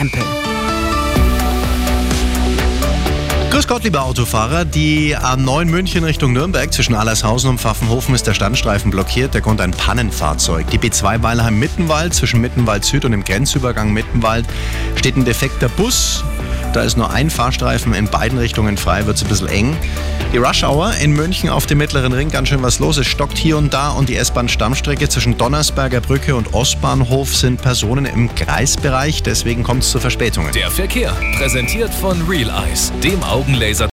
Hempel. Grüß Gott, liebe Autofahrer. Die A9 München Richtung Nürnberg zwischen Allershausen und Pfaffenhofen ist der Standstreifen blockiert. Der Grund ein Pannenfahrzeug. Die B2 Weilheim-Mittenwald zwischen Mittenwald Süd und dem Grenzübergang Mittenwald steht ein defekter Bus. Da ist nur ein Fahrstreifen in beiden Richtungen frei, wird es ein bisschen eng. Die Rush Hour in München auf dem Mittleren Ring, ganz schön was los. Es stockt hier und da und die S-Bahn-Stammstrecke zwischen Donnersberger Brücke und Ostbahnhof sind Personen im Kreisbereich. Deswegen kommt es zu Verspätungen. Der Verkehr, präsentiert von Real Eyes, dem Augenlaser